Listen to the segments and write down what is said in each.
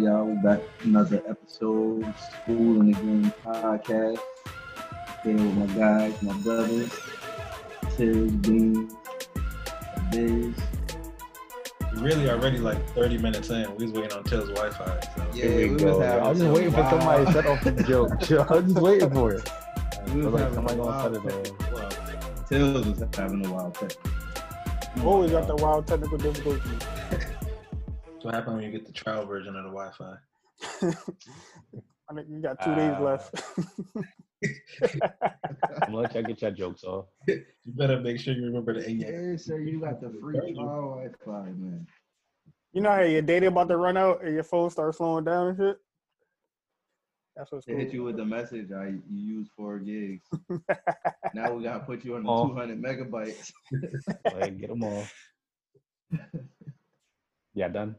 on, y'all? We back with another episode School and the Game podcast. Here with my guys, my brothers, Tiz, Bean, Biz. We really already like 30 minutes in. We was waiting on Till's Wi-Fi. So. Yeah, Here we, we was go. having I was just some waiting for somebody to set off the joke. I was just waiting for it. We I was was like, somebody a gonna set it off. Well, Tills was having a wild tech. Always got the wild technical difficulties. That's what happened when you get the trial version of the Wi-Fi. I mean, you got two days Ah. left. I'm gonna let y'all get your jokes off. You better make sure you remember the eight. Yeah, sir, you got the free trial Wi-Fi, man. you know how your data about to run out and your phone starts slowing down and shit? That's what's They cool. hit you with the message, I you use four gigs. now we gotta put you on the Oh. 200 megabytes. Like, get them all. Yeah, done.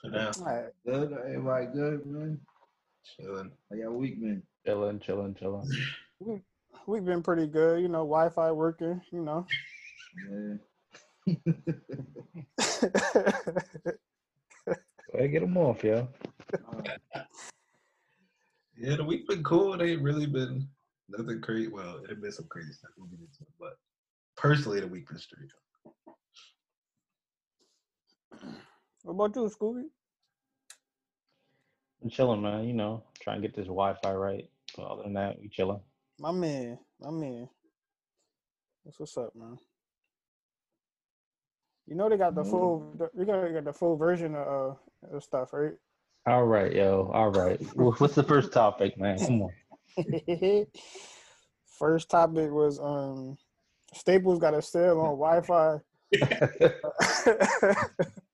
For now, All right. Good, everybody good, man. chilling. How y'all week, man? Chilling, chilling, chilling. we, we've been pretty good, you know, Wi Fi working, you know. Yeah. Go ahead, get them off, yo. Yeah, the week been cool. It ain't really been nothing crazy. Well, it been some crazy stuff we'll get into, it, but personally, the week been straight. What about you, Scooby? I'm chilling, man. You know, trying to get this Wi-Fi right. But other than that, we chilling. My man, my man. That's what's up, man. You know they got the full, We got got the full version of uh, of stuff, right? All right, yo. All right. What's the first topic, man? Come on. First topic was um Staples got a sale on Wi-Fi.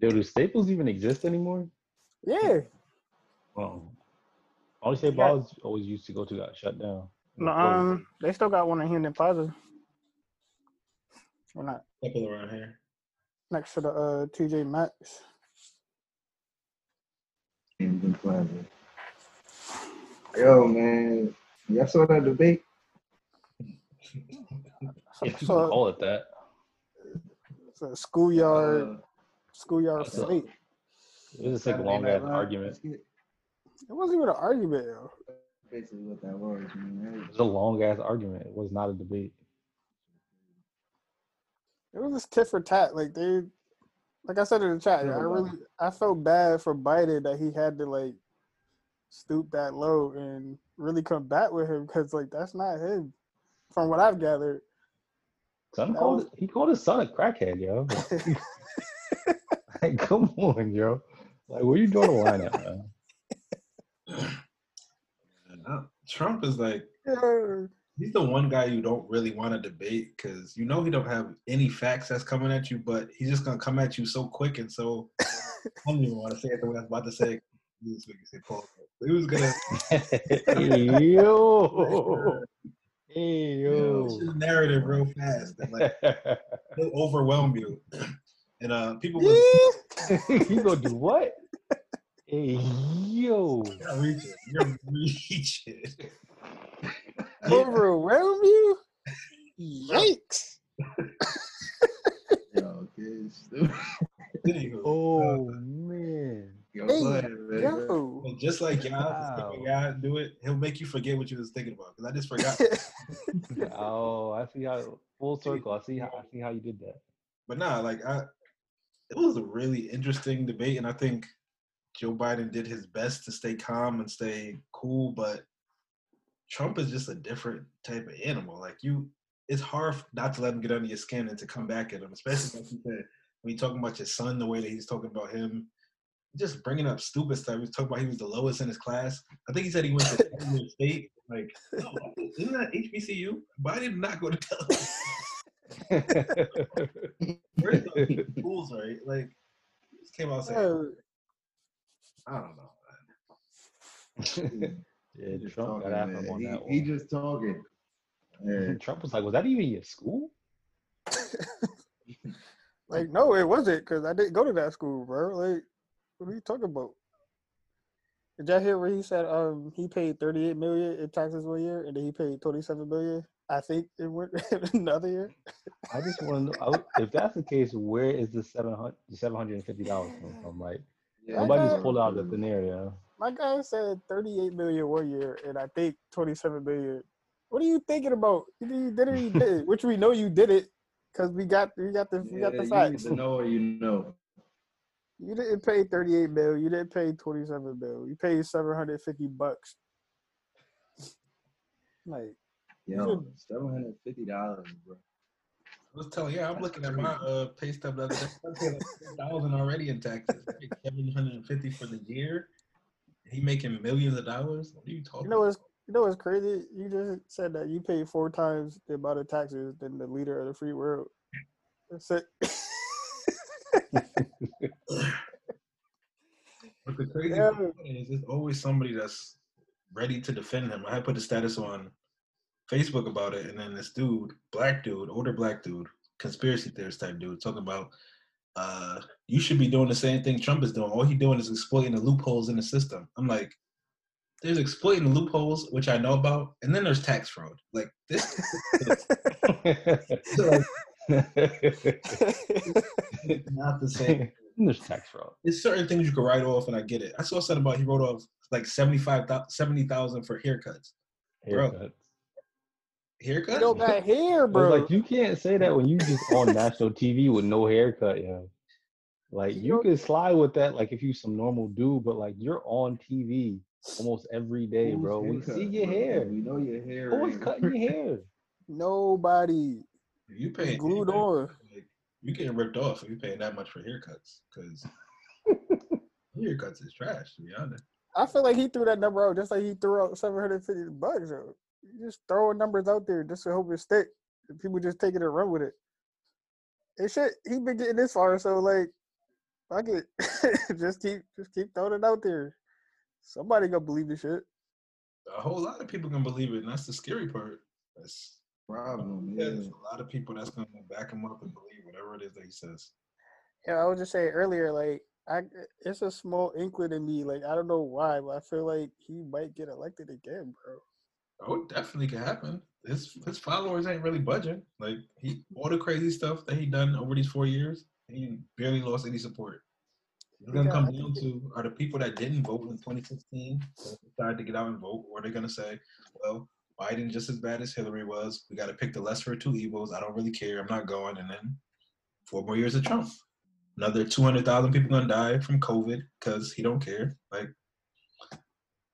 Yo, do Staples even exist anymore? yeah, Well, only Staples Yeah. I always, always used to go to got shut down. no, um, they still got one in Hendon Plaza. Or not Couple around here. next to the uh TJ Maxx. Camden Plaza. Yo, man. Y'all saw that debate? So, if you can so, call it that. So schoolyard, Uh, schoolyard so- fight. It was just like a long Night ass Live argument. It wasn't even an argument, yo. Basically what that was, man. It was a long ass argument. It was not a debate. It was just tit for tat. Like they, like I said in the chat, Yeah, I but- really, I felt bad for Biden that he had to like stoop that low and really come back with him because like that's not him. From what I've gathered, Son That called was- he called his son a crackhead, yo. like, come on, yo. Like, where are you drawing the line at, man? Trump is like he's the one guy you don't really want to debate because you know he don't have any facts that's coming at you, but he's just gonna come at you so quick and so. I don't even want to say it the way I was about to say. it. This week, say Paul. He was gonna hey, yo. Hey, yo. push his narrative real fast and like he'll overwhelm you. And uh, people was you gonna do what? Hey, yo. you're reaching, you're reaching. overwhelm you. Yikes! Yo, kids. Anywho, Oh, man. Yo, Hey, ahead. Yo. and just like y'all, Wow. y'all do it, he'll make you forget what you was thinking about. Because I just forgot. Oh, I see how full circle. I see how I see how you did that. but nah, like I, it was a really interesting debate, and I think Joe Biden did his best to stay calm and stay cool. But Trump is just a different type of animal. Like you, it's hard not to let him get under your skin and to come back at him, especially like you said when you talking about your son, the way that he's talking about him. Just bringing up stupid stuff. He was talking about he was the lowest in his class. I think he said he went to Delaware State. Like, no, isn't that HBCU? But I did not go to Delaware. Where's the schools, right? Like, he just came out saying, Oh, I don't know. yeah, Just Trump got after him on He, that he just talking. Yeah. Trump was like, "Was that even your school?" like no, it wasn't because I didn't go to that school, bro. Like, what are you talking about? Did y'all hear where he said um he paid thirty eight million in taxes one year and then he paid twenty seven million I think it went another year. I just want to know I- if that's the case, where is the seven hundred seven hundred and fifty dollars coming from? Like Yeah, nobody got- just pulled out of the thin air, yeah. My guy said 38 million one year, and I think 27 million. What are you thinking about? Either you did it, or you did it. Which we know you did it, because we got we got the we got the you facts. either know or you know. You didn't pay 38 mil. You didn't pay 27 mil. You paid 750 bucks. Like, Yo, seven hundred fifty dollars, bro. I was telling yeah, I'm looking at my uh, pay stub the other day. Paid like thousand already in taxes. Seven hundred and fifty for the year. He making millions of dollars. What are you talking? you know what's you know what's crazy? You just said that you paid four times the amount of taxes than the leader of the free world. That's it. But the crazy Yeah. part is, there's always somebody that's ready to defend him. I put a status on Facebook about it, and then this dude, black dude, older black dude, conspiracy theorist type dude, talking about uh, you should be doing the same thing Trump is doing. All he doing is exploiting the loopholes in the system. I'm like, there's exploiting the loopholes, which I know about, and then there's tax fraud. Like this, is not the same. There's tax fraud. There's certain things you can write off, and I get it. I saw something about he wrote off like 75, 70,000 for haircuts. Bro, Haircuts. Haircuts? you don't got hair, I was bro. like, you can't say that when you just on national TV with no haircut, yo. Like You you can slide with that, like if you some normal dude, but like you're on TV almost every day, Who's bro. We see your bro? hair. We know your hair. Who is cutting your hair? Nobody You paying glued on. Like, you getting ripped off if you paying that much for haircuts because haircuts is trash. To be honest, I feel like he threw that number out just like he threw out 750 bucks. Yo. You just throwing numbers out there just to hope it stick. People just take it and run with it. And shit, he been getting this far, so like, fuck it. just keep just keep throwing it out there. Somebody gonna believe the shit. a whole lot of people can believe it, and that's the scary part. That's problem. yeah, Yeah. there's a lot of people that's gonna back him up and believe whatever it is that he says. Yeah, I was just saying earlier, like, I it's a small inkling in me. Like, I don't know why, but I feel like he might get elected again, bro. Oh, definitely could happen. His his followers ain't really budging. Like he all the crazy stuff that he done over these four years, he barely lost any support. It's gonna Yeah, come down to are the people that didn't vote in 2016 that decided to get out and vote, or they're gonna say, well, Biden just as bad as Hillary was. We got to pick the lesser of two evils. I don't really care. I'm not going. And then four more years of Trump. Another 200,000 people gonna die from COVID because he don't care. Like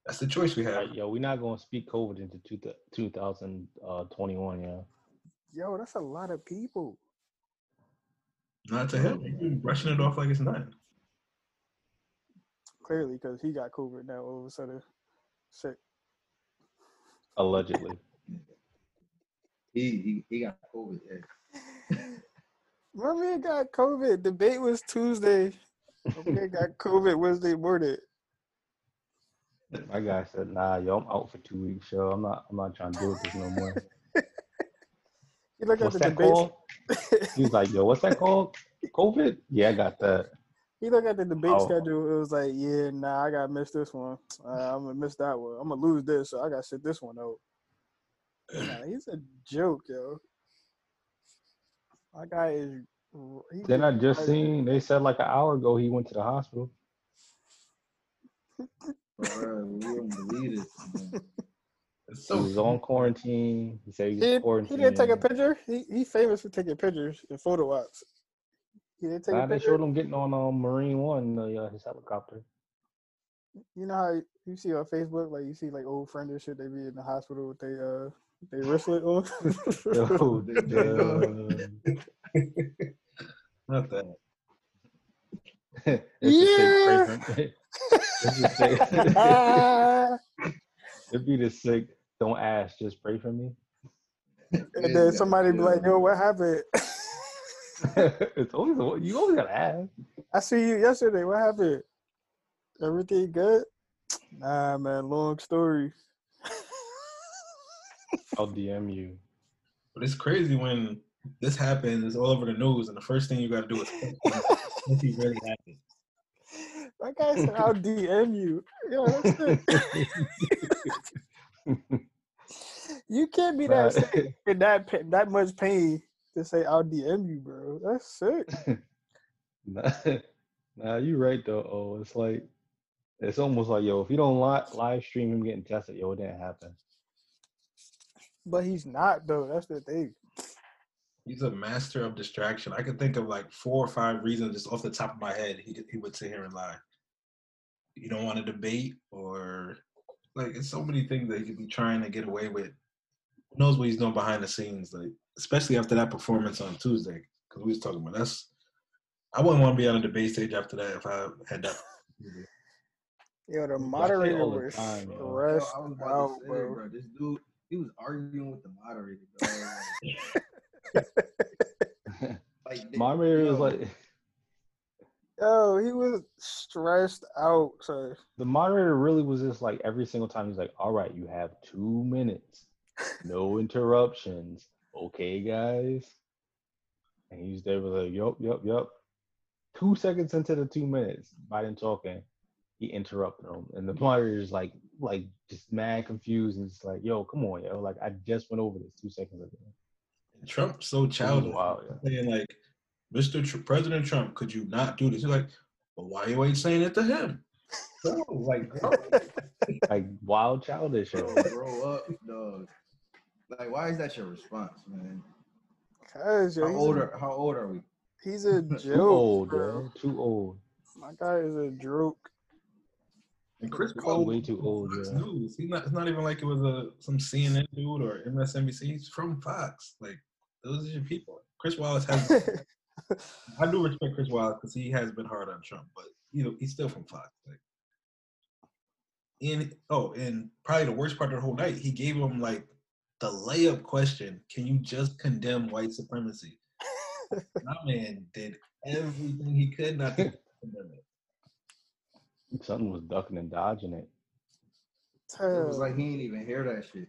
that's the choice we have. Like, yo, we're not gonna speak COVID into two, 2021, uh, yeah. Yo, that's a lot of people. Not to him. He's brushing it off like it's nothing. Clearly, because he got COVID now. All of a sudden, sick. Allegedly. He, he he got COVID. Yeah. My man got COVID. Debate was Tuesday. My man got COVID Wednesday morning. My guy said, nah, yo, I'm out for two weeks, yo. I'm not I'm not trying to deal with this no more. He looked at What's the that debate. called? He was like, yo, what's that called? COVID? Yeah, I got that. He looked at the debate Oh. schedule. It was like, yeah, nah, I gotta miss this one. Uh, I'm gonna miss that one. I'm gonna lose this, so I gotta sit this one out. Nah, he's a joke, yo. My guy is. He Then I just right. seen they said like an hour ago he went to the hospital. Bro, we don't believe this. Man. He so was on quarantine. He said he He, was didn't- he quarantined. didn't take a picture. He he famous for taking pictures and photo ops. He didn't take Nah, a they showed him getting on um, Marine One, uh, his helicopter. You know how you see on Facebook, like you see like old friends and shit. They be in the hospital with they uh they wristlet on. Yo, They- uh, not that. it's the Yeah. sick it's the sick- Ah, It'd be the sick. Don't ask, just pray for me. and then somebody be like, "Yo, what happened?" it's always a- you always gotta ask. I see you yesterday. What happened? Everything good? Nah, man. Long story. I'll DM you. But it's crazy when this happens, it's all over the news, and the first thing you got to do is if he really happened. That guy said, "I'll DM you." Yo, that's it. You can't be that sick and that that much pain to say I'll DM you, bro. That's sick. nah, nah, you right though. Oh, it's like it's almost like yo, if you don't li- live stream him getting tested, yo, it didn't happen. But he's not though. That's the thing. He's a master of distraction. I could think of like four or five reasons just off the top of my head. He he would sit here and lie. You don't want to debate, or like it's so many things that he could be trying to get away with. Who knows what he's doing behind the scenes? Like especially after that performance on Tuesday, because we was talking about that's. I wouldn't want to be on the debate stage after that if I had that. Yo, the moderator the was time, yo. Yo, stressed I was about out, to say, bro. bro. This dude, he was arguing with the moderator, dog. Like, like, they- Moderator was like Yo, he was stressed out. So the moderator really was just like every single time he's like, all right, you have two minutes, no interruptions. Okay, guys. And he's there with like, yup, yup, yup. Two seconds into the two minutes, Biden talking, he interrupted him. And the moderator's like, like just mad confused and it's like, yo, come on, yo. Like I just went over this two seconds ago. Trump's so childish. wild, yeah. saying like, Mr. Tr- President Trump, could you not do this? You're like, well, why you ain't saying it to him? Like, Like wild childish, yo. Grow up, dog. Like, why is that your response, man? Cause yo, How old are How old are we? he's a Too joke, old, bro. yo. Too old. My guy is a joke. and Chris Way Paul way too old, Fox yeah. News. He's not. It's not even like it was a some CNN dude or MSNBC. He's from Fox. Like those are your people. Chris Wallace has. I do respect Chris Wallace because he has been hard on Trump, but you know he's still from Fox. Like, and oh, and probably the worst part of the whole night, he gave him like the layup question: Can you just condemn white supremacy? My man did everything he could not to condemn it. Something was ducking and dodging it. It was like he didn't even hear that shit.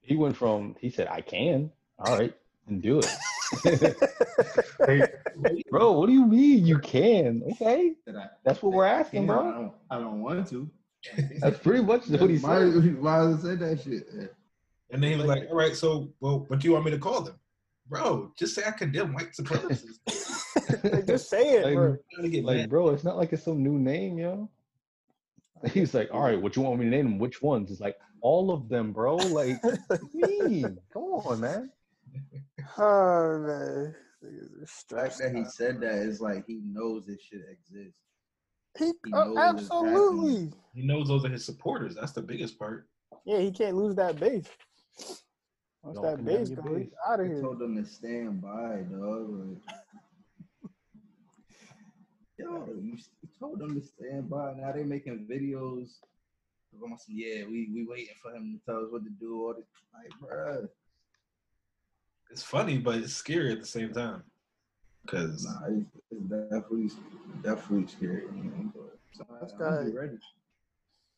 He went from he said, I can. All right, and do it. bro, what do you mean you can? Okay. That's what we're asking, bro. I don't, I don't want to. That's pretty much what he Why, said. why does it say that shit? And then he was like, "All right, so well, what do you want me to call them, bro? Just say I condemn white supremacists." like, just say it, Like, bro. Get Like, mad. bro, it's not like it's some new name, yo. He's like, all right, what you want me to name them? Which ones? It's like all of them, bro. Like, what mean? Come on, man. Oh man, Niggas The fact that he said that is like he knows this shit exists. He, he uh, knows it's absolutely. He knows those are his supporters. That's the biggest part. Yeah, he can't lose that base. Once Don't that condemn base your goes, out of He here. told them to stand by, dog. Like, yo, you told them to stand by. Now they making videos. of almost, yeah, we we waiting for him to tell us what to do. All this, like, bruh. It's funny, but it's scary at the same time. Because Nah, it's, it's definitely definitely scary. Man, but This sometimes I'll be guy- ready.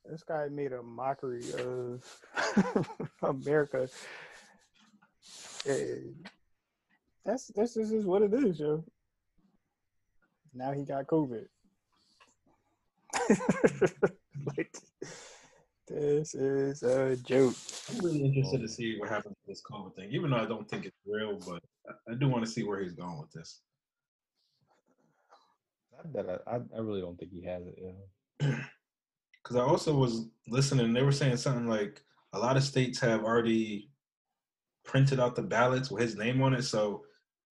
This guy made a mockery of America. And that's that's this is what it is, yo. Now he got COVID. like this is a joke. I'm really interested to see what happens with this COVID thing. Even though I don't think it's real, but I, I do want to see where he's going with this. I, bet I, I, I really don't think he has it. Yeah. Because I also was listening, they were saying something like a lot of states have already printed out the ballots with his name on it. So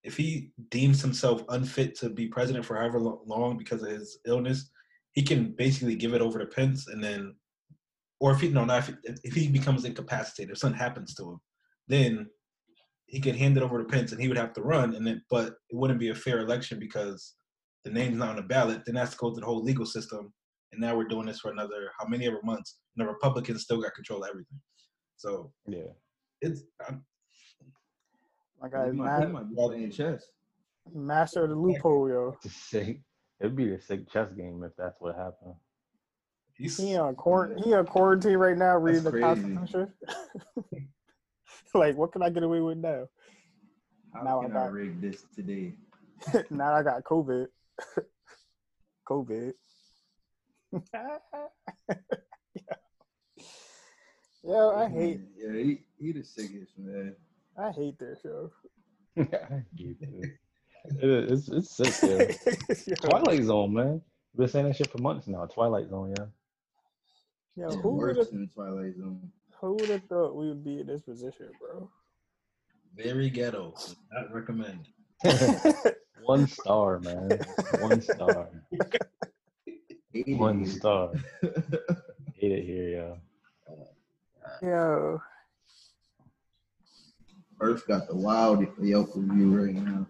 if he deems himself unfit to be president for however long because of his illness, he can basically give it over to Pence and then, or if he, no, not if, if he becomes incapacitated, if something happens to him, then he can hand it over to Pence and he would have to run. And then, but it wouldn't be a fair election because the name's not on the ballot. Then that's to go through the whole legal system and now we're doing this for another how many ever months and the republicans still got control of everything so Yeah. it's I'm, My guy, he, might, ma- might be chess. master of the loophole, yo. It's sick. It'd be a sick chess game if that's what happened. he's He on quarantine. He on quarantine right now, reading the crazy. Constitution. like, what can I get away with now? How Now I can I, got- rig this today? now I got COVID. COVID. Yo, I hate. Yeah, he, he the sickest, man. I hate that show. I hate it. It is- it's it's sick. Yeah. Yo, Twilight Zone, man. Been saying that shit for months now. Twilight Zone, yeah. yo, Yeah, who would worse have than Twilight Zone. who would have thought we would be in this position, bro? Very ghetto. Not recommend. One star, man. One star. Hated One it. star. Hate it here, yeah. Yo, Earth got the wild Yelp review right now.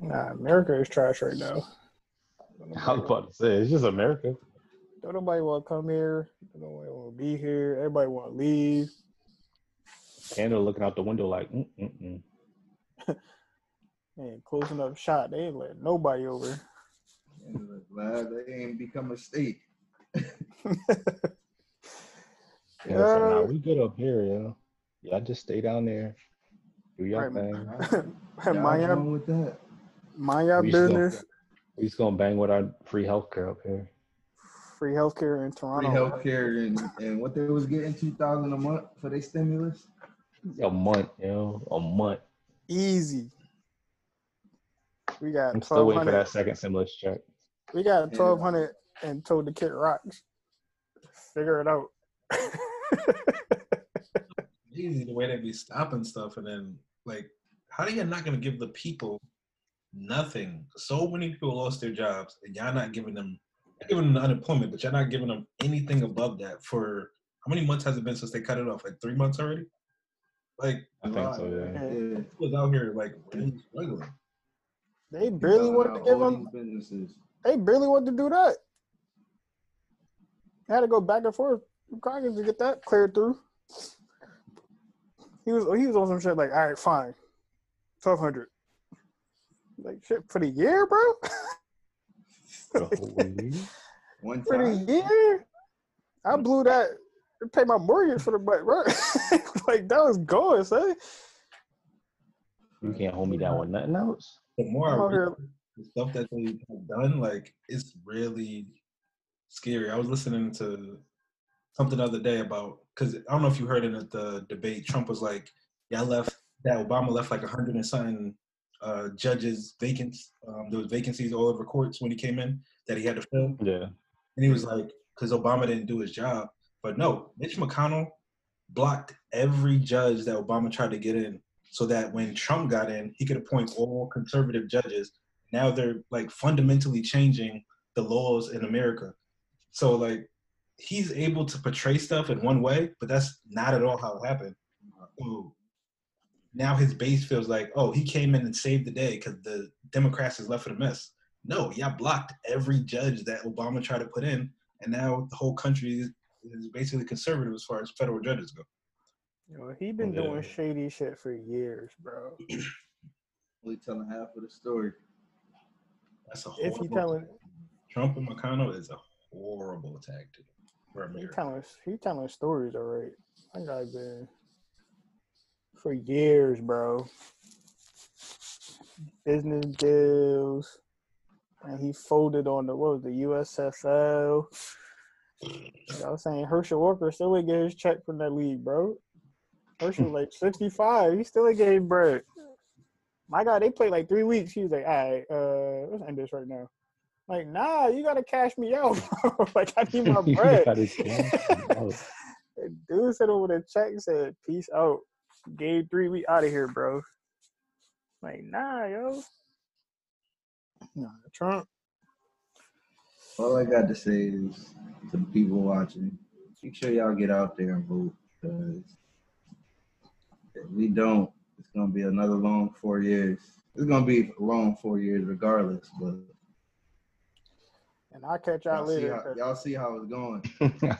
nah, America is trash right now. I was about to say it's just America. Don't nobody want to come here. Don't nobody want to be here. Everybody want to leave. Canada looking out the window like, mm mm mm. And closing up shop. They ain't let nobody over. And like, glad they ain't become a state. Yeah, so, nah, we good up here, yeah. Y'all just stay down there. Do your Right. thing. Y'all mind your, with that? mind your We just gonna- business. We just gonna bang with our free healthcare up here. Free healthcare in Toronto. Free Toronto. healthcare and, and what they was getting two thousand a month for their stimulus. A month, you know, a month. Easy. We got I'm still waiting for that second stimulus check. We got twelve hundred and told the kid rocks. Figure it out. Easy the way they be stopping stuff, and then like, how are you not gonna give the people nothing? So many people lost their jobs, and y'all not giving them, not giving them unemployment, but y'all not giving them anything above that for how many months has it been since they cut it off? Like three months already. Like, I think so, yeah. Yeah. was out here like really struggling. they barely wanted to give them. businesses. They barely wanted to do that. I had to go back and forth with Congress to get that cleared through. He was he was on some shit like, all right, fine, twelve hundred. Like shit for the year, bro. The whole year? One For the year, I blew that. to Pay my mortgage for the month, bro. like that was going, son. You can't hold me down with nothing else. The more I I'm out read here- the stuff that they have done, like it's really scary. I was listening to something the other day about because I don't know if you heard in the, the debate. Trump was like, "Yeah, I left that Obama left like a hundred and something uh, judges vacant. Um, there was vacancies all over courts when he came in that he had to fill." Yeah. And he was like, because Obama didn't do his job. But no, Mitch McConnell blocked every judge that Obama tried to get in so that when Trump got in, he could appoint all conservative judges. Now they're like fundamentally changing the laws in America. So like he's able to portray stuff in one way, but that's not at all how it happened. So now his base feels like, oh, he came in and saved the day because the Democrats is left in a mess. No, y'all blocked every judge that Obama tried to put in, and now the whole country is, is basically conservative as far as federal judges go. You know, he been Yeah. doing shady shit for years, bro. Only telling half of the story. That's a If he horrible. telling, Trump and McConnell is a horrible tactic he telling, he telling stories, all right. I guy been for years, bro. Business deals, and he folded on the what was the USFL. I was saying Herschel Walker still ain't get his check from that league, bro. Herschel like sixty five, he still ain't get his bread. My God, they played like three weeks. He was like, all right, uh, let's end this right now. Like, nah, you gotta cash me out, bro. like I need my bread. gotta cash me out. The Dude said over the check said, "Peace out." Gave three, we out of here, bro. Like, nah, yo. Nah, Trump. All I got to say is to the people watching, make sure y'all get out there and vote because if we don't, it's gonna be another long four years. It's gonna be a long four years regardless, but And I'll catch y'all y'all see, later. y'all see how it's going.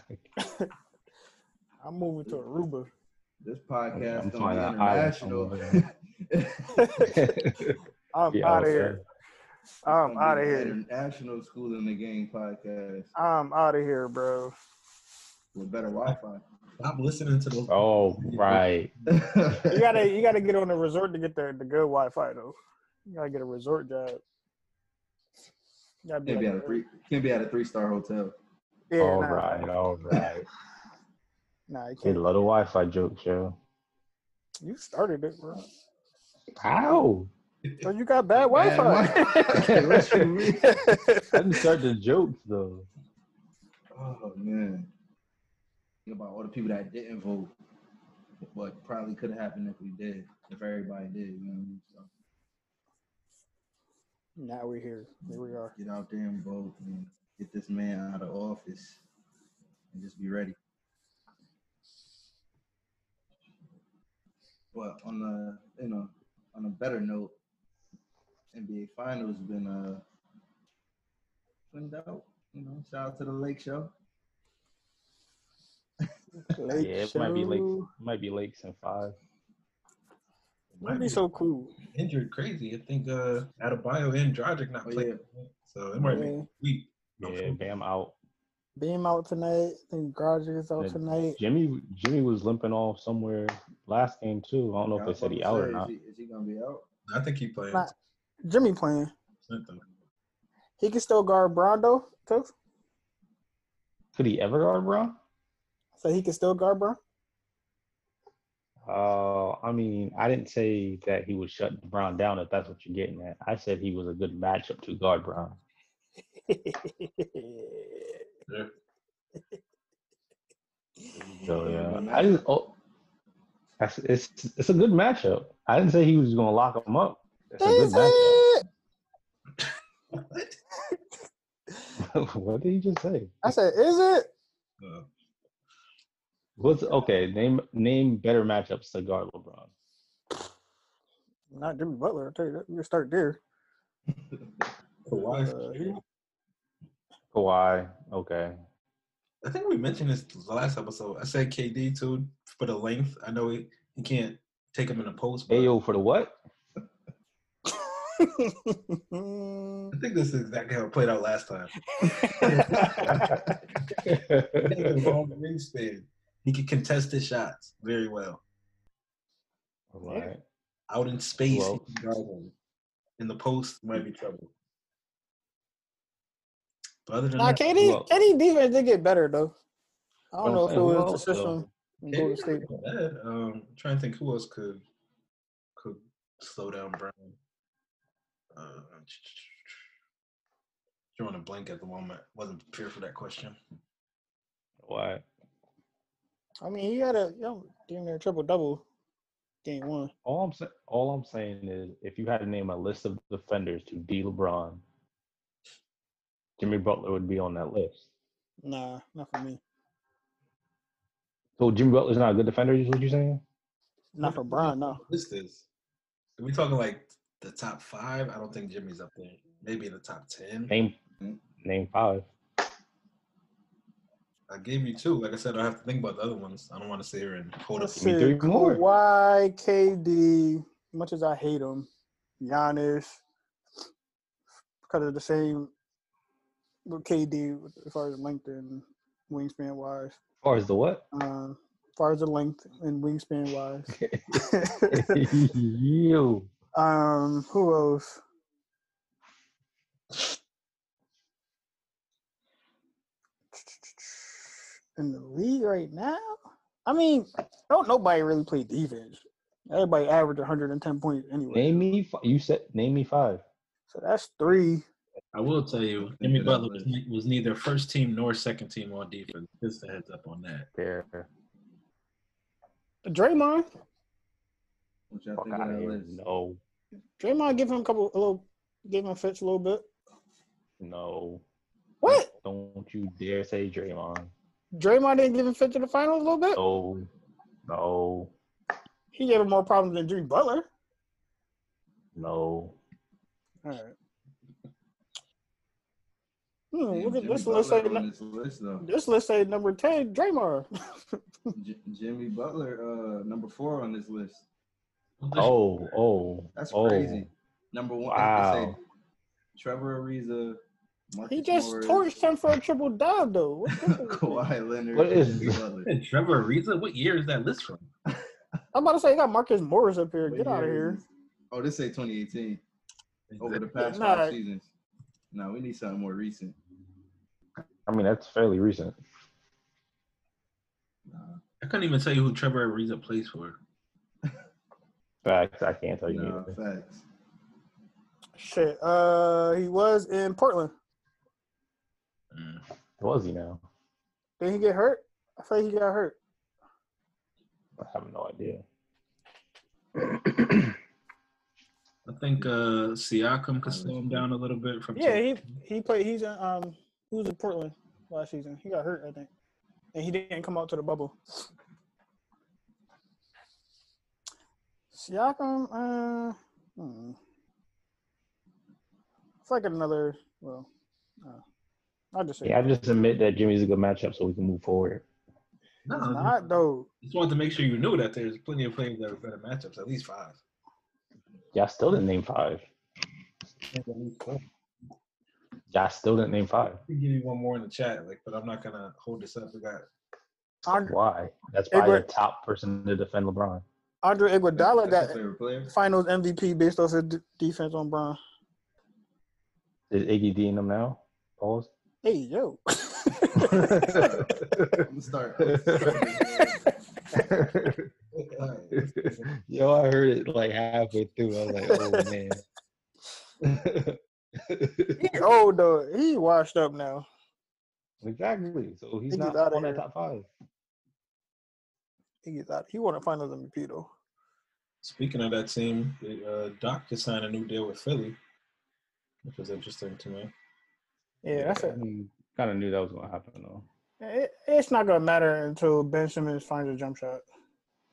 I'm moving to Aruba. This podcast I'm gonna be international. I'm Yeah, out of here. I'm out of here. International School in the Game podcast I'm out of here, bro. with better Wi-Fi. Stop listening to those. Oh, right. You gotta, you gotta get on the resort to get the, the good Wi-Fi though. You gotta get a resort job. You gotta be can't be like at a three can't be at a three star hotel. yeah, all nah. right. All right. Nah, you can't. love the Wi-Fi jokes, yo. You started it, bro. How? So you got bad Bad Wi-Fi. What you mean? I didn't start the jokes though. Oh man. Think about all the people that didn't vote. but probably could have happened if we did, if everybody did, you know what I mean? So now we're here. Here we are. get out there and vote and get this man out of office and just be ready. But on the you know, on a better note, NBA finals been uh cleaned out. You know, shout out to the Lake Show. Lake yeah, it might be Lakes. Show. It might be Lakes in five. That'd be so cool. injured crazy. I think uh Adebayo and Dragic not Oh, playing. yeah. So it might Yeah. be weak. Yeah, Bam out. Beam out tonight. I think Dragic is out Yeah. tonight. Jimmy Jimmy was limping off somewhere last game too. I don't know Yeah, if they said he out to or not. Is he, is he gonna be out? I think he playing. Nah. Jimmy playing. He can still guard Brondo too. Could he ever guard Brown? So he can still guard Brown. Uh, I mean, I didn't say that he would shut Brown down. If that's what you're getting at, I said he was a good matchup to guard Brown. Yeah. So yeah, I just oh, that's it's it's a good matchup. I didn't say he was gonna lock him up. It's a good Is matchup. it? what did he just say? I said, is it? Uh, What's okay? Name name better matchups to guard LeBron. Not Jimmy Butler. I'll tell you that. You start there. Kawhi. Uh, Kawhi, okay. I think we mentioned this the last episode. I said KD too for the length. I know he, he can't take him in the post, but Ayo for the what? I think this is exactly how it played out last time. He has a long wingspan. He can contest his shots very well. right. Out in space, Well- he can guard him. In the post, might be trouble. But other than nah, that, KD, Well- KD defense did get better though. I don't Well, know if it was the else, system Golden State. Um, trying to think who else could could slow down Brown. Uh, drawing a blank at the moment. Wasn't prepared for that question. Why? I mean, he had a you know, damn near triple double game one. All I'm saying, all I'm saying is, if you had to name a list of defenders to D LeBron, Jimmy Butler would be on that list. Nah, not for me. So Jimmy Butler's not a good defender, is what you're saying? Not for Brian, no. List is. Are we talking like the top five? I don't think Jimmy's up there. Maybe in the top ten. Name, mm. name five. I gave you two. Like I said, I have to think about the other ones. I don't want to sit here and hold up. Let's Give me see. three more. Kawhi, KD, much as I hate him, Giannis, because of the same with KD as far as length and wingspan wise. As far as the what? Uh, as far as the length and wingspan wise. you. um, who else? In the league right now? I mean, don't nobody really play defense. Everybody average 110 points anyway. Name me. fi- You said name me five. So that's three. I will tell you, Jimmy Jimmy Butler Butler was was, was neither first team nor second team on defense. Just a heads up on that. Fair. Draymond. What y'all Fuck think of out of here. No. Draymond give him a couple, a little, give him fits a little bit. No. What? Don't you dare say Draymond. Draymond didn't give him fit to the finals a little bit. No. No. He gave him more problems than Jimmy Butler. No. All right. Hmm, Damn, look at Jimmy this list. Butler Say, this list though. this list say number ten, Draymond. J- Jimmy Butler, uh, number four on this list. Oh. Oh. That's oh. crazy. Number one. Wow. Wow. Trevor Ariza. Marcus he just Morris, torched him for a triple dub, though. What's this one? Kawhi Leonard. What and is Jimmy this? Butler. Hey, Trevor Ariza, what year is that list from? I'm about to say, you got Marcus Morris up here. What Get out of year here. is this? Oh, this say 2018. Over the past Nah. five seasons. No, we need something more recent. I mean, that's fairly recent. Nah. I couldn't even tell you who Trevor Ariza plays for. Facts. I can't tell you. No, either. facts. Shit. Uh, he was in Portland. Mm. Was he now? Did he get hurt? I thought he got hurt. I have no idea. I think uh Siakam could slow him down a little bit from. Yeah, he he played. He's in, um he was in Portland last season. He got hurt, I think, and he didn't come out to the bubble. Siakam, uh, hmm. it's like another. Well, uh, I'll just say Yeah, I just admit that Jimmy's a good matchup, so we can move forward. no, it's not though. just wanted to make sure you knew that there's plenty of players that are better matchups, at least five. Y'all still didn't name five. Y'all still didn't name five. I can give you one more in the chat, like, but I'm not gonna hold this up. We got Andre, Why? That's probably Edward- the top person to defend LeBron. Andre Iguodala got your favorite player. Finals MVP based off his d- defense on Brown. Is Iggy D in them now? Pause. Hey yo. I'm start. Yo, I heard it like halfway through. I was like, oh man. he old though. He washed up now. exactly. So he's Iggy's not outta on that top five. He gets out. He won a Finals MVP though. speaking of that team, uh, Doc just signed a new deal with Philly, which was interesting to me. Yeah, that's I it. kind of knew that was gonna happen though. it. It's not gonna matter until Ben Simmons finds a jump shot.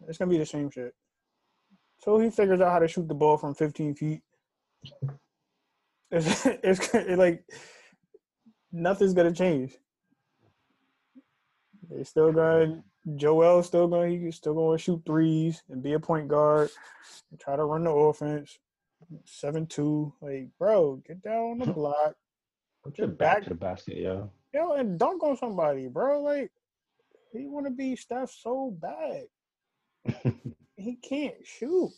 It's gonna be the same shit. So he figures out how to shoot the ball from 15 feet. It's, it's it like nothing's gonna change. They still going. Joel still going. He's still going to shoot threes and be a point guard and try to run the offense. Seven two, like bro, get down on the block. Put your Back- back to the basket, yo. Yo, and dunk on somebody, bro. Like, he want to be Steph so bad. he can't shoot.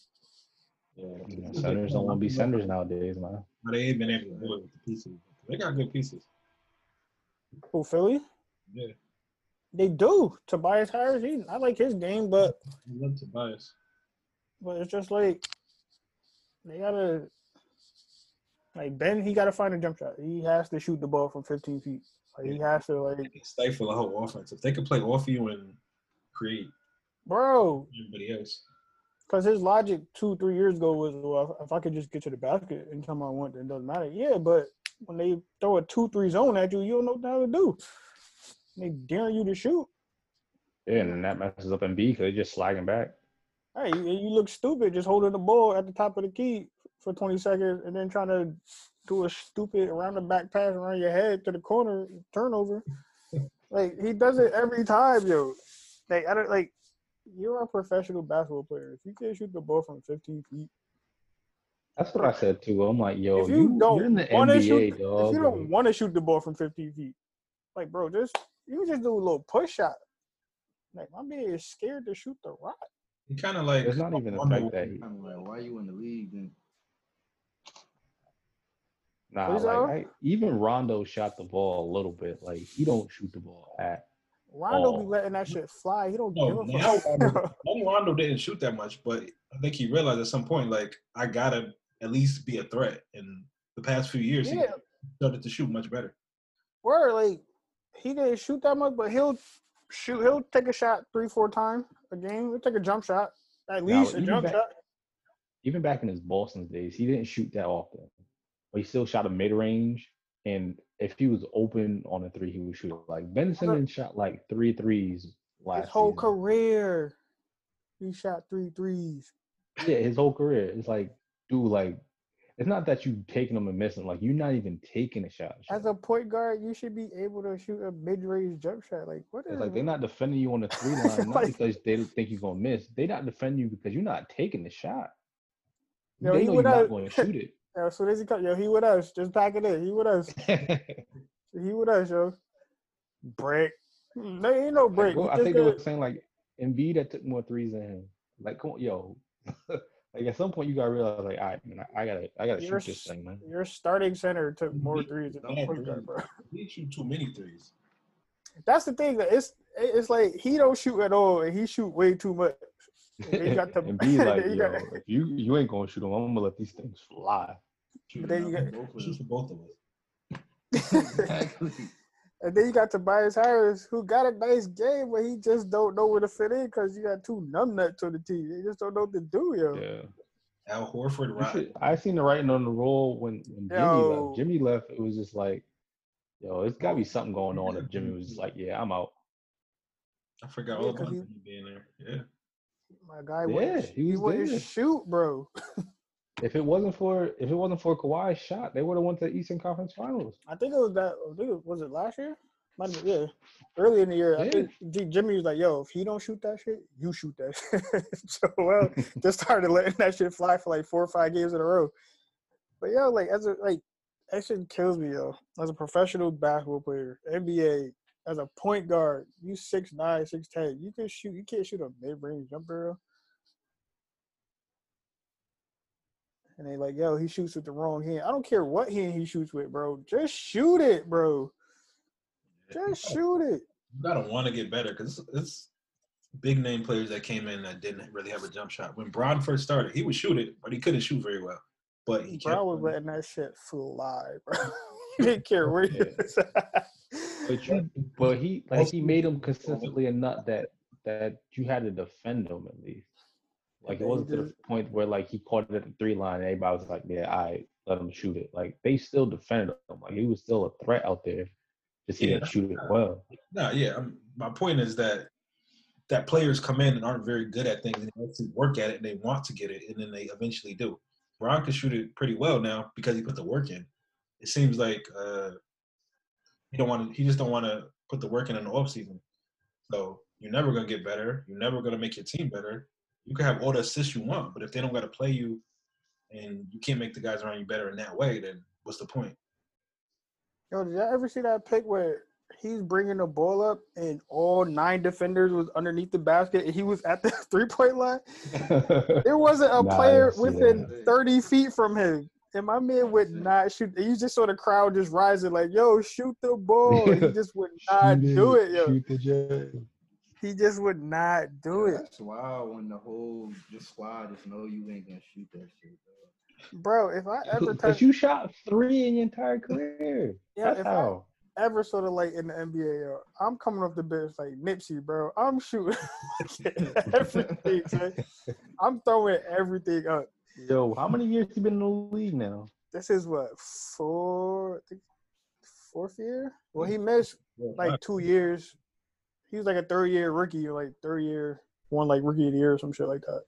Yeah, You know, centers don't want to be centers nowadays, man. But they ain't been able to do it with the pieces. They got good pieces. Who Philly? Yeah, They do. Tobias Harris, he, I like his game, but I love Tobias. but it's just like they gotta like Ben. He gotta find a jump shot. He has to shoot the ball from 15 feet. Like, he has to like, They can stifle the whole offense. If they could play off you and create bro. everybody else. Because his logic two, three years ago was, well, if I could just get to the basket anytime I want, then it doesn't matter. Yeah, but when they throw a two, three zone at you, you don't know what to do. They daring you to shoot. Yeah, and then that messes up Embiid because they're just slagging back. Hey, you, you look stupid just holding the ball at the top of the key for 20 seconds and then trying to do a stupid around the back pass around your head to the corner turnover. like he does it every time, yo. Like I don't like you're a professional basketball player. If you can't shoot the ball from 15 feet, That's what I said too. I'm like, yo, if you, you, don't you're in the wanna NBA, shoot, dog. if you don't want to shoot the ball from 15 feet, like bro, just you can just do a little push shot. Like my man is scared to shoot the rock. He kind of like It's not even the wonder fact that he, I'm like, why are you in the league then? Nah, Who's like? I, even Rondo shot the ball a little bit. Like he don't shoot the ball at. Rondo be Oh. letting that shit fly. He don't No, give a fuck. Rondo, now Rondo didn't shoot that much, but I think he realized at some point, like, I gotta at least be a threat. And the past few years, he started to shoot much better. word like he didn't shoot that much, but he'll shoot. He'll take a shot three, four times a game. He'll take a jump shot, at Now, least a jump back- shot. Even back in his Boston days, he didn't shoot that often, but he still shot a mid range. And if he was open on a three, he would shoot. it. Like Ben Simmons shot like three threes last His whole season. career, he shot three threes. Yeah, his whole career. It's like, dude, like, it's not that you taking them and missing. Like, you're not even taking a shot. As a point guard, you should be able to shoot a mid-range jump shot. Like what is It's like they're not defending you on the three line, not because they think you're gonna miss. They not defending you because you're not taking the shot. Yo, they he know you're not going to shoot it. Yo, so does he come? Yo, he with us. Just pack it in. He with us. He with us, yo. Break. Hmm, there ain't no break. Well, He I just think they were saying like Embiid that took more threes than him. Like, come on, yo. like at some point you gotta realize, like, all right, man, I, I gotta, I gotta You're shoot this thing, man. Your starting center took more He- threes than he a point guard, bro. He shoot too many threes. That's the thing. That it's it's like he don't shoot at all, and he shoot way too much. And got the and be like, you yo, got- if you you ain't gonna shoot them, I'm gonna let these things fly. Shoot then you got- both- shoot for both of us. exactly. And then you got Tobias Harris, who got a nice game, but he just don't know where to fit in because you got two numbnuts on the team. They just don't know what to do, yo. Yeah. Al Horford, right? I seen the writing on the wall when, when Jimmy left. Jimmy left, it was just like, yo, it's gotta be something going on. If Jimmy was just like, yeah, I'm out. I forgot Yeah, all 'cause about he- him being there. Yeah. My guy Yeah, wouldn't, he he was wouldn't there. shoot, bro. If it wasn't for if it wasn't for Kawhi's shot, they would have went to the Eastern Conference Finals. I think it was that. I think it, was it last year? Might have been, yeah, early in the year. I Yeah. think Jimmy was like, "Yo, if he don't shoot that shit, you shoot that." shit. so well, just started letting that shit fly for like four or five games in a row. But yo, like as a like that shit kills me, yo. As a professional basketball player, NBA, as a point guard, you six nine, six ten, you can shoot. You can't shoot a mid range jumper. And they like, yo, he shoots with the wrong hand. I don't care what hand he shoots with, bro. Just shoot it, bro. Just shoot it. You gotta want to get better because it's, big name players that came in that didn't really have a jump shot. When Bron first started, he would shoot it, but he couldn't shoot very well. But he kept. Was letting that shit fly, bro. he didn't care where he was. But you, but he like he made him consistently a nut that that you had to defend him at least. Like it wasn't to the point where like he caught it at the three line and everybody was like, yeah, I let him shoot it. Like they still defended him. Like he was still a threat out there. Just he Yeah. didn't shoot it well. No, yeah. um my point is that that players come in and aren't very good at things and they actually work at it and they want to get it and then they eventually do. Bron can shoot it pretty well now because he put the work in. It seems like uh, he don't want to. He just don't want to put the work in in the off season. So you're never gonna get better. You're never gonna make your team better. You can have all the assists you want, but if they don't got to play you, and you can't make the guys around you better in that way, then what's the point? Yo, did y'all ever see that pick where he's bringing the ball up and all nine defenders was underneath the basket and he was at the three point line? There wasn't a Nah, player within that. 30 feet from him. And my man would not shoot. You just saw the crowd just rising, like, yo, shoot the ball. He just would not do it, yo. Shoot the jet. He just would not do it. That's wild when the whole just squad just know you ain't gonna shoot that shit. Bro. Bro, if I ever touch, Because you shot three in your entire career. yeah, That's if how. I ever sort of like in the NBA, yo, I'm coming off the bench like Nipsey, bro. I'm shooting everything, man. I'm throwing everything up. Yo, how many years you been in the league now? This is what four, I think fourth year. Well, he missed like two years. He was like a third year rookie, or like third year, one like rookie of the year or some shit like that.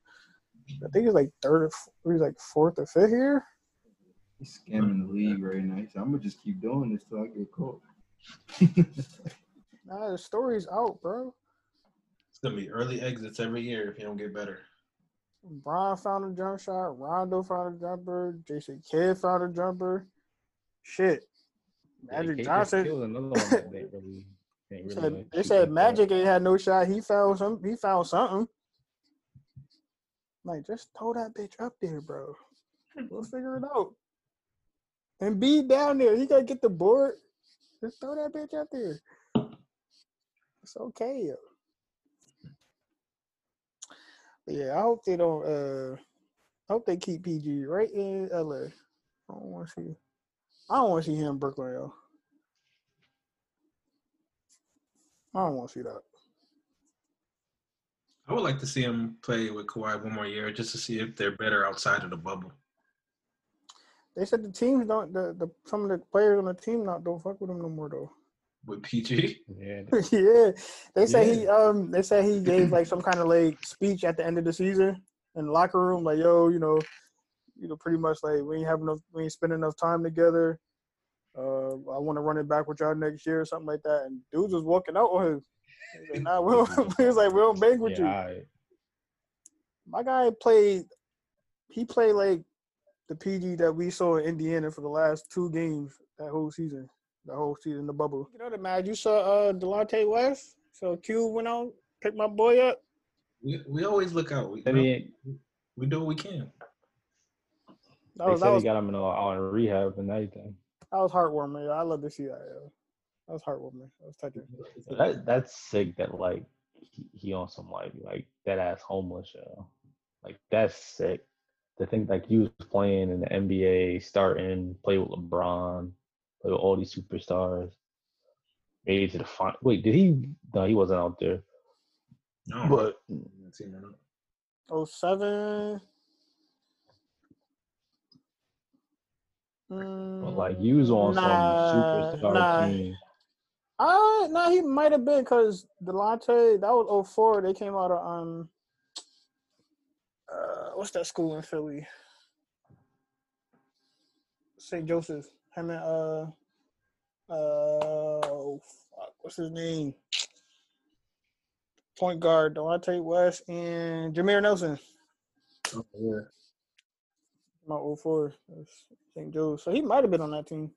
I think he's like third, or f- he was like fourth or fifth year. He's scamming the league right now. So I'm gonna just keep doing this till I get caught. Nah, the story's out, bro. It's gonna be early exits every year if you don't get better. Brian found a jump shot. Rondo found a jumper. Jason Kidd found a jumper. Shit. Magic Yeah, Johnson. Another one that they really, they really Said, they said. Magic ain't had no shot. He found some. He found something. Like, just throw that bitch up there, bro. We'll figure it out. And be down there. He gotta get the board. Just throw that bitch up there. It's okay. Yo. Yeah, I hope they don't. Uh, I hope they keep PG right in LA. I don't want to see. I don't want to see him in Brooklyn, yo. I don't want to see that. I would like to see him play with Kawhi one more year just to see if they're better outside of the bubble. They said the teams don't. The, the some of the players on the team not don't fuck with him no more though. With PG, Yeah, yeah, they say he um they say he gave like some kind of like speech at the end of the season in the locker room like yo you know you know pretty much like we ain't have enough we ain't spend enough time together. Uh, I want to run it back with y'all next year or something like that. And dudes was walking out on him. He was like, nah, we don't, he was like, we don't bang with you. yeah, alright. My guy played. He played like the PG that we saw in Indiana for the last two games that whole season, the whole season, in the bubble. You know the man. You saw uh Delonte West. So Q went out, picked my boy up. we, we always look out. We, Then he ain't- we do what we can. That they was said that he was, got him in, on rehab and everything. that was heartwarming. I love to see that. Yo. That was heartwarming. That was touching. That that's sick. That like he, he on some like like that ass homeless show. Like that's sick. To think like he was playing in the NBA, starting, play with LeBron, play with all these superstars. Made it to the final. Wait, did he? No, he wasn't out there. No, But I haven't seen that. Oh seven. but like you was on Nah, some superstar nah. team. Uh, no, he might have been because Delonte, that was 04. They came out of, um, uh, what's that school in Philly? St. Joseph. Him and, uh, uh, oh, fuck, what's his name? Point guard, Delonte West and Jameer Nelson. Oh, yeah. My 04. St. Joe's. So he might have been on that team.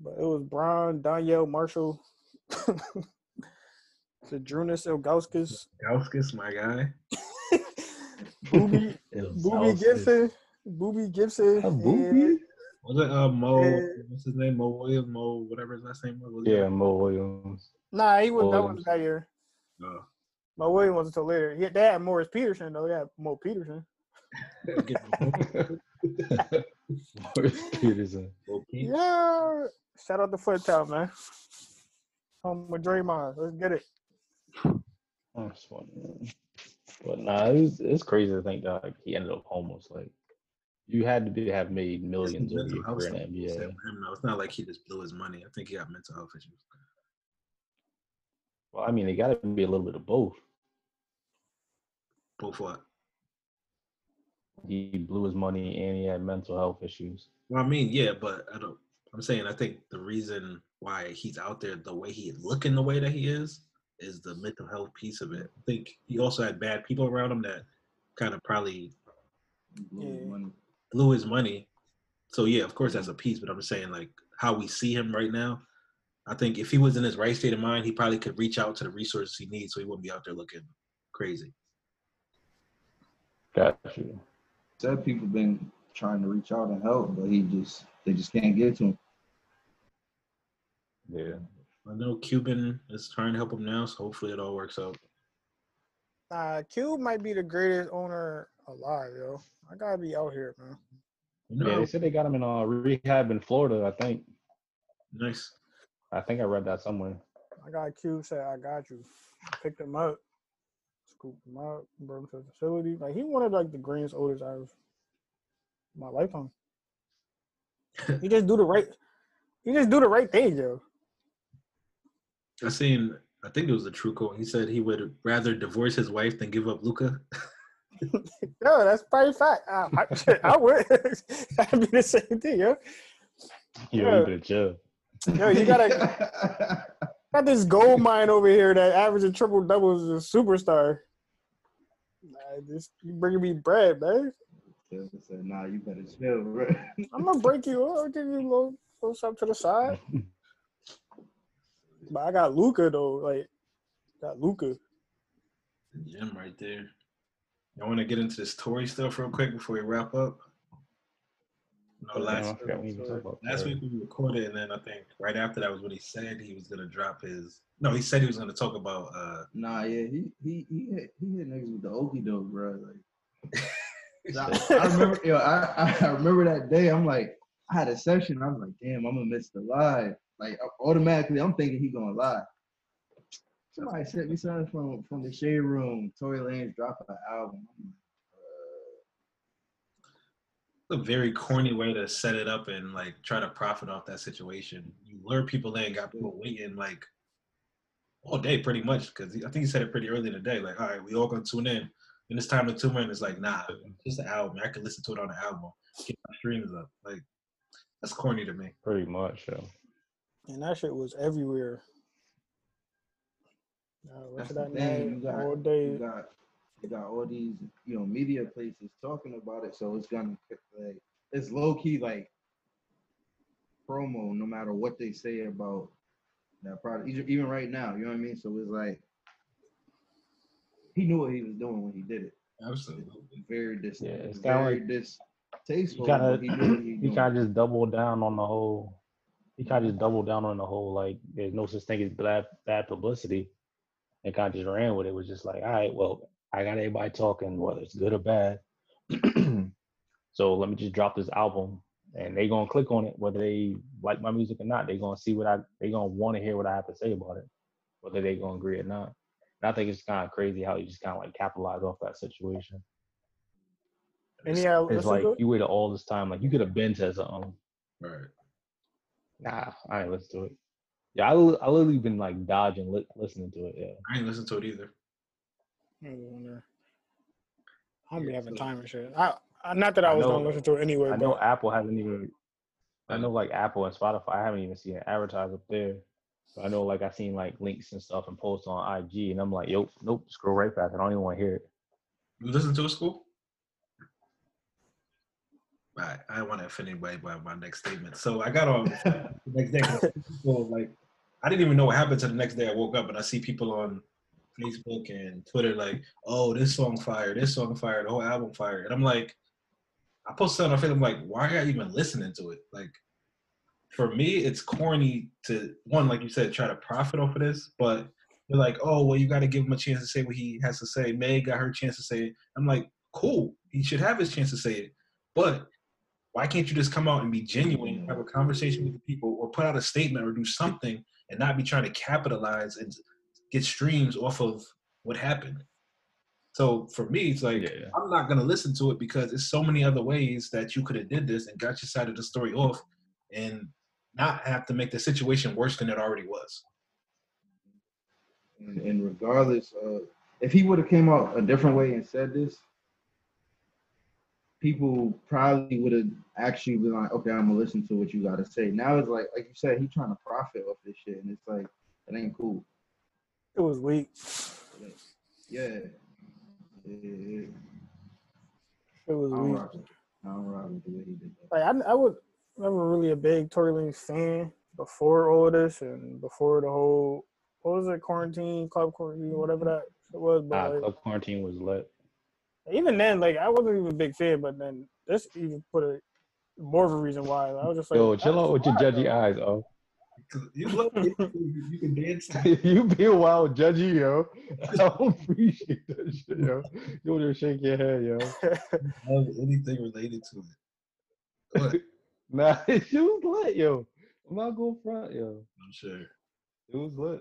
But it was Brown, Donyell Marshall, Zydrunas Ilgauskas, Gauskas, my guy. Boobie, Boobie Gibson, Boobie Gibson. Boobie? Was it uh Mo? Yeah. What's his name? Mo Williams? Mo whatever his last name was. was it? Yeah, Mo Williams. Nah, he was that Williams. was that year. Oh. Mo Williams wasn't until later. He, they had Morris Peterson though. Yeah, Mo Peterson. Morris Peterson. Yeah. Shout out to Foot Town, man. Home with Draymond. Let's get it. That's funny. man. But nah, it's it's crazy to think that like, he ended up homeless. Like you had to be have made millions of Mental your career in the NBA. with him, though. It's not like he just blew his money. I think he got mental health issues. Well, I mean, it got to be a little bit of both. Both what? He blew his money and he had mental health issues. Well, I mean, yeah, but I don't. I'm saying I think the reason why he's out there the way he is looking the way that he is is the mental health piece of it. I think he also had bad people around him that kind of probably Blew his Yeah. Money. blew his money. So yeah, of course that's a piece, but I'm just saying like how we see him right now. I think if he was in his right state of mind, he probably could reach out to the resources he needs, so he wouldn't be out there looking crazy. Got you. Said people been trying to reach out and help, but he just they just can't get to him. Yeah. I know Cuban is trying to help him now, so hopefully it all works out. Uh, nah, Cube might be the greatest owner alive, yo. I gotta be out here, man. You Yeah, they said they got him in uh, rehab in Florida. I think. nice. I think I read that somewhere. I got Cube said, I got you. Picked him up, scooped him up, brought him to the facility. Like he wanted, like the greatest owners I've in my lifetime. He just do the right he just do the right thing, yo. I seen. I think it was a true quote. He said he would rather divorce his wife than give up Luka. Yo, that's probably fact. I, I, shit, I would. That'd be the same thing, yo. Yo, Yeah. you better chill. Yo, you gotta got this gold mine over here that averaging triple doubles is a superstar. Nah, this you bringing me bread, man. Said, said, nah, you better chill, bro. I'm gonna break you. I'll give you a little, little something to the side. But I got Luka though. Like, got Luka. The gym right there. I want to get into this Tory stuff real quick before we wrap up. No, last I forgot we even talked about last week we recorded, and then I think right after that was when he said he was gonna drop his. No, he said he was gonna talk about. uh Nah, yeah, he he he hit, he hit niggas with the okey doke, bro. Like, I, I remember, yo, I I remember that day. I'm like, I had a session. I was like, damn, I'm gonna miss the live. Like automatically, I'm thinking he gonna lie. Somebody sent me something from from the shade room. Tory Lanez dropped an album. I'm uh, a very corny way to set it up and like try to profit off that situation. You lure people in, got people waiting like all day pretty much because I think he said it pretty early in the day. Like, all right, we all gonna tune in. And it's time to tune in. It's like, nah, it's just an album. I can listen to it on the album. Get my streams up. Like, that's corny to me. Pretty much. yeah. And that shit was everywhere. Uh, what's That's that the thing. name? You got, All you got you got all these you know media places talking about it, so it's gonna like it's low key like promo, no matter what they say about that product. Even even right now, you know what I mean. So it's like he knew what he was doing when he did it. Absolutely. It's very dis, Yeah, it's it's kinda very like- distasteful. He Kinda, he he, he kind of just doubled down on the whole he kind of just doubled down on the whole like there's no such thing as bad bad publicity, and kind of just ran with it. Was just like, all right, well, I got everybody talking, whether it's good or bad. so let me just drop this album, and they gonna click on it, whether they like my music or not. They gonna see what I they gonna want to hear what I have to say about it, whether they gonna agree or not. And I think it's kind of crazy how you just kind of like capitalize off that situation. And yeah, It's listen like to it? you waited all this time, like you could have been to something. Right. Nah, I ain't listen to it. Yeah, I I literally been like dodging li- listening to it. Yeah, I ain't listen to it either. I wonder. I'll be having so- time and shit. I, I not that I I was know- gonna listen to it anyway. I know Apple hasn't even. I know like Apple and Spotify. I haven't even seen it advertised up there. But I know like I seen like links and stuff and posts on IG, and I'm like, yo, nope, scroll right past. it. I don't even want to hear it. You listen to a school? I, I don't want to offend anybody by my next statement. So I got on the next day. 'cause People like, I didn't even know what happened to the next day. I woke up and I see people on Facebook and Twitter like, "Oh, this song fire, this song fire, the whole album fire," and I'm like, I posted on Facebook. I'm like, why are you even listening to it? Like, for me, it's corny to one, like you said, try to profit off of this, but they're like, oh, well, you got to give him a chance to say what he has to say. Meg got her chance to say it. I'm like, cool. He should have his chance to say it. But why can't you just come out and be genuine, have a conversation with the people, or put out a statement or do something and not be trying to capitalize and get streams off of what happened? So for me, it's like, Yeah. I'm not going to listen to it because there's so many other ways that you could have did this and got your side of the story off and not have to make the situation worse than it already was. And, and regardless, uh, if he would have came out a different way and said this, people probably would have actually been like, okay, I'm gonna listen to what you gotta say. Now it's like, like you said, he trying to profit off this shit, and it's like, it ain't cool. it was weak. Yeah. Yeah. It was I don't weak. rock with it. I don't rock with the way he did that. Like I, I was never really a big Tory Lanez fan before all this and before the whole what was it quarantine club quarantine whatever that shit was. But Nah, like, Club Quarantine was lit. Even then, like I wasn't even a big fan. But then this even put a more of a reason why. I was just like, Yo, chill out with your judgy though. eyes, oh. You love you, you can dance to you being wild judgy, yo. I don't appreciate that shit, yo. You want to shake your head, yo. love anything related to it. Go ahead. Nah, it was lit, yo. I'm not going front, yo. I'm sure. It was lit.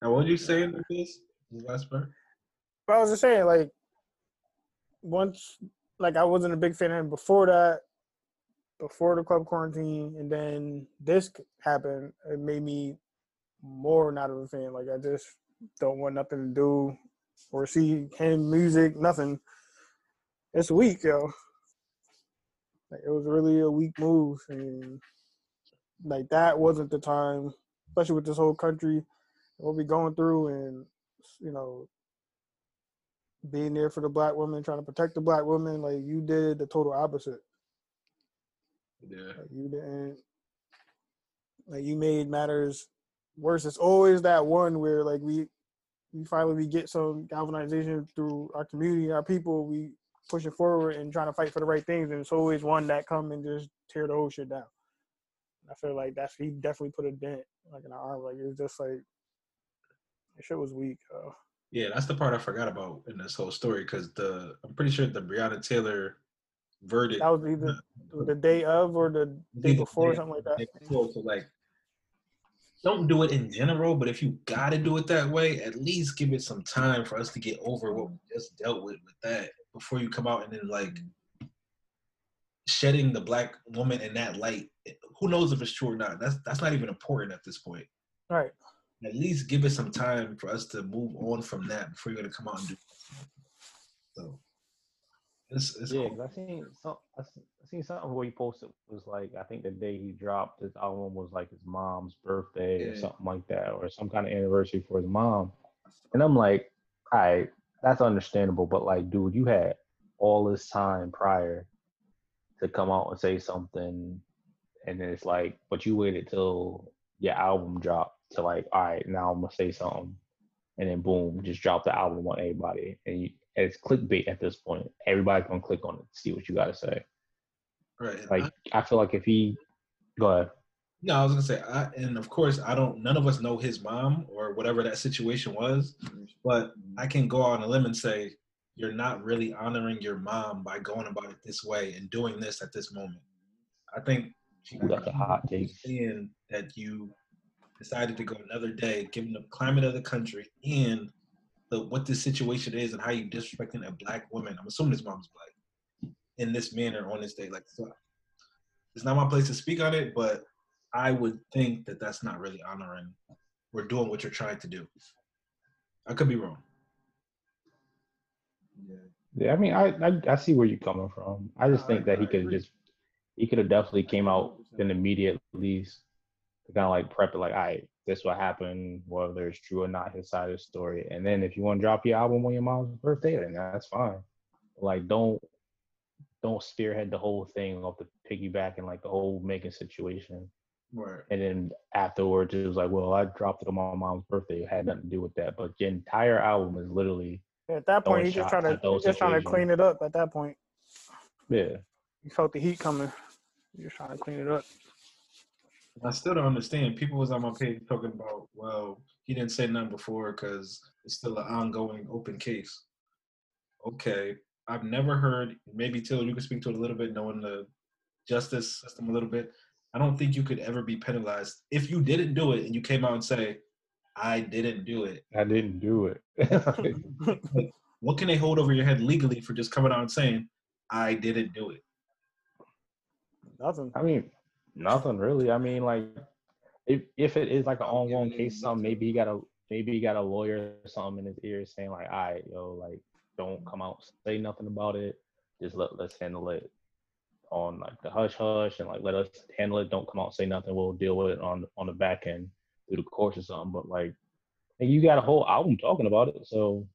Now, what did you saying with this? The last part? But I was just saying, like, once, like, I wasn't a big fan of him before that, before the club quarantine, and then this happened. It made me more not of a fan. Like, I just don't want nothing to do or see him music, nothing. It's weak, yo. Like, it was really a weak move, and like that wasn't the time, especially with this whole country, what we going through, and you know, being there for the black woman, trying to protect the black woman, like you did the total opposite. Yeah. Like you didn't like you made matters worse. It's always that one where like we we finally we get some galvanization through our community, our people, we pushing forward and trying to fight for the right things, and it's always one that come and just tear the whole shit down. I feel like that's he definitely put a dent like in our arm. Like it was just like shit was weak. Uh, Yeah, that's the part I forgot about in this whole story because the I'm pretty sure the Breonna Taylor verdict that was either the day of or the day before or day- something like that. before, so like don't do it in general, but if you gotta do it that way, at least give it some time for us to get over what we just dealt with with that before you come out and then like shedding the black woman in that light. Who knows if it's true or not? That's that's not even important at this point. All right. At least give it some time for us to move on from that before you're gonna come out and do. So it's, it's Yeah, cool. I seen some. I se- seen something where he posted was like I think the day he dropped his album was like his mom's birthday or something like that, or some kind of anniversary for his mom. And I'm like, all right, that's understandable, but like, dude, you had all this time prior to come out and say something, and then it's like, but you waited till your album dropped to like, all right, now I'm gonna say something, and then boom, just drop the album on everybody, and you, it's clickbait at this point. Everybody's gonna click on it to see what you gotta say. Right. Like, I feel like if he, go ahead. No, I was gonna say, I, and of course, I don't. None of us know his mom or whatever that situation was, but I can go on a limb and say you're not really honoring your mom by going about it this way and doing this at this moment. I think Ooh, that's a hot take. understand that you decided to go another day, given the climate of the country and the what this situation is and how you disrespecting a black woman. I'm assuming his mom's black in this manner on this day. Like, so it's not my place to speak on it, but I would think that that's not really honoring or doing what you're trying to do. I could be wrong. Yeah. Yeah, I mean, I, I I see where you're coming from. I just I- think that he could just he could have definitely came out in the media at least to kind of like prep it, like, all right, this what happened, whether it's true or not, his side of the story. And then if you want to drop your album on your mom's birthday, then that's fine. Like, don't don't spearhead the whole thing off the piggyback and like the whole making situation. Right. And then afterwards, it was like, well, I dropped it on my mom's birthday. It had nothing to do with that. But the entire album is literally, At that point, Throwing he just trying to at those he just trying to clean it up. At that point, yeah. You felt the heat coming. You're trying to clean it up. I still don't understand. People was on my page talking about, well, he didn't say nothing before because it's still an ongoing open case. Okay, I've never heard. Maybe Till you can speak to it a little bit, knowing the justice system a little bit. I don't think you could ever be penalized if you didn't do it and you came out and say, "I didn't do it." I didn't do it. What can they hold over your head legally for just coming out and saying, "I didn't do it"? Nothing. I mean, nothing really. I mean, like, if if it is like an ongoing case, something maybe he got a maybe he got a lawyer or something in his ear saying like, "All right, yo, like, don't come out say nothing about it. Just let let's handle it on like the hush hush and like let us handle it. Don't come out say nothing. We'll deal with it on on the back end through the course or something." But like, and you got a whole album talking about it, so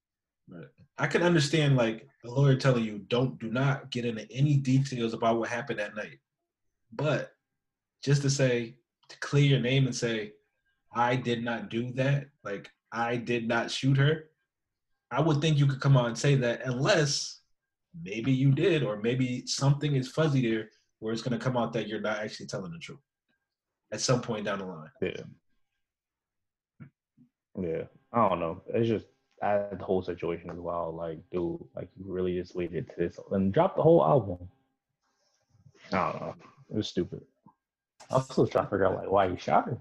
I can understand like the lawyer telling you don't do not get into any details about what happened that night. But just to say to clear your name and say I did not do that, like I did not shoot her, I would think you could come out and say that unless maybe you did or maybe something is fuzzy there where it's going to come out that you're not actually telling the truth at some point down the line. yeah, yeah. I don't know. It's just I, the whole situation as well. Like, dude, like you really just waited to this and dropped the whole album. I don't know. It was stupid. I was still trying to figure out like why he shot her.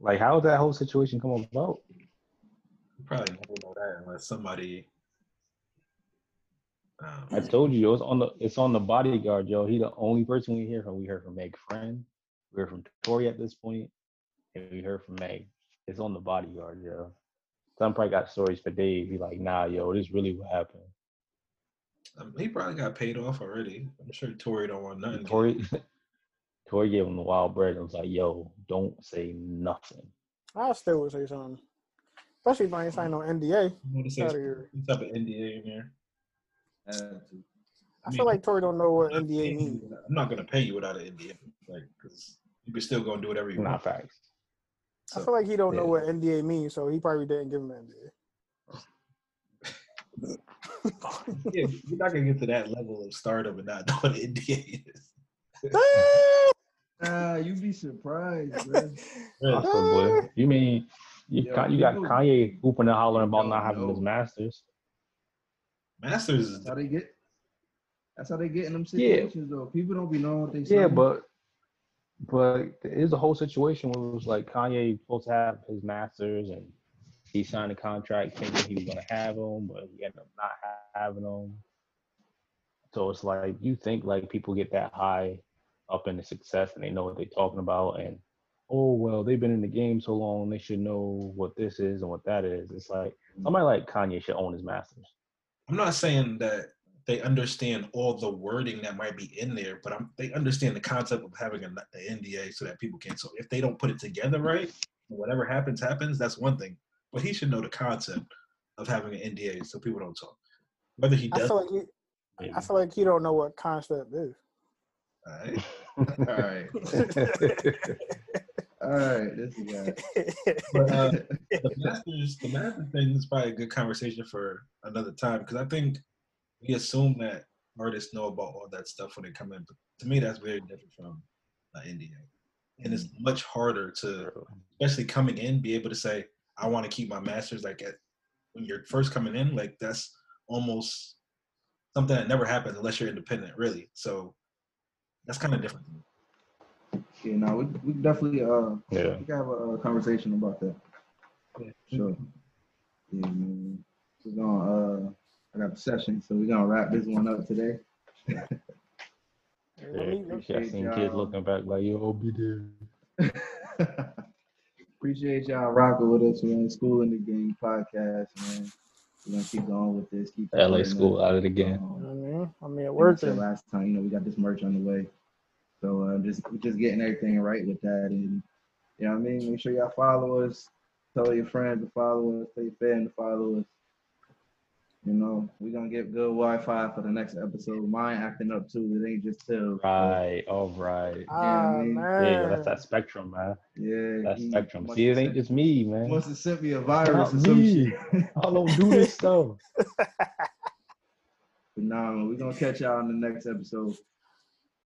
Like, how did that whole situation come about? You probably never know that unless somebody I um, told you, yo, it's on the it's on the bodyguard, yo. He the only person we hear from. We heard from Meg Friend, we heard from Tory at this point, and we heard from Meg. It's on the bodyguard, yo. Some probably got stories for Dave. Be like, nah, yo, this really what happened. Um, he probably got paid off already. I'm sure Tory don't want nothing. Tory, Tory gave him the wild bread and was like, yo, don't say nothing. I still would say something, especially if I ain't signed no NDA. You want to Out of some type of NDA in there? Had uh, to. I mean, feel like Tory don't know what I'm NDA means. I'm not gonna pay you without an NDA, like because you can still go and do whatever you Not want. facts. I feel like he don't know what NDA means, so he probably didn't give him an NDA. yeah, you're not gonna get to that level of stardom and not know what an NDA is. Ah, you'd be surprised, man. Awesome, boy. You mean you, Yo, you got people Kanye hooping and hollering about don't not having his masters? Masters is That's how they get. That's how they get in them Yeah. situations, though. People don't be knowing what they. Say. Yeah, signing. but but there is a whole situation where it was like Kanye supposed to have his masters and he signed a contract thinking he was gonna have them, but he ended up not having them. So it's like you think like people get that high up in the success and they know what they're talking about and oh well they've been in the game so long they should know what this is and what that is. It's like somebody like Kanye should own his masters. I'm not saying that they understand all the wording that might be in there, but I'm, they understand the concept of having an NDA so that people can. So if they don't put it together right, whatever happens, happens. That's one thing. But he should know the concept of having an NDA so people don't talk. Whether he I does, feel like he, I feel like he don't know what concept is. All right. all right, all right. This guy. But, uh, the masters, the master thing is probably a good conversation for another time because I think we assume that artists know about all that stuff when they come in. But to me, that's very different from an NDA. and it's much harder to, especially coming in, be able to say, "I want to keep my masters." Like at when you're first coming in, like that's almost something that never happens unless you're independent, really. So that's kind of different. Yeah, no, we, we definitely uh Yeah. we can have a, a conversation about that. Yeah. Sure. Yeah, man. We're gonna uh I got the session, so we're gonna wrap this one up today. Let Yeah, appreciate- I appreciate seen kids y'all. looking back like, yo, I'll be there. Appreciate y'all rocking with us, man. School in the Game podcast, man. We're gonna keep going with this. Keep LA supporting school out of the game. Um, I mean, I mean, it like I last time, you know, we got this merch on the way. So uh, just just getting everything right with that, and you know what I mean. Make sure y'all follow us. Tell your friends to follow us. Tell your family to follow us. You know, we're gonna get good Wi-Fi for the next episode. Mine acting up too. It ain't just till. Right, all right. Ah, I mean, man. Yeah, that's that spectrum, man. Yeah. That spectrum. See, it have ain't just me, man. Must have sent me a virus or some shit. I don't do this stuff. But nah, man, we're gonna catch y'all in the next episode.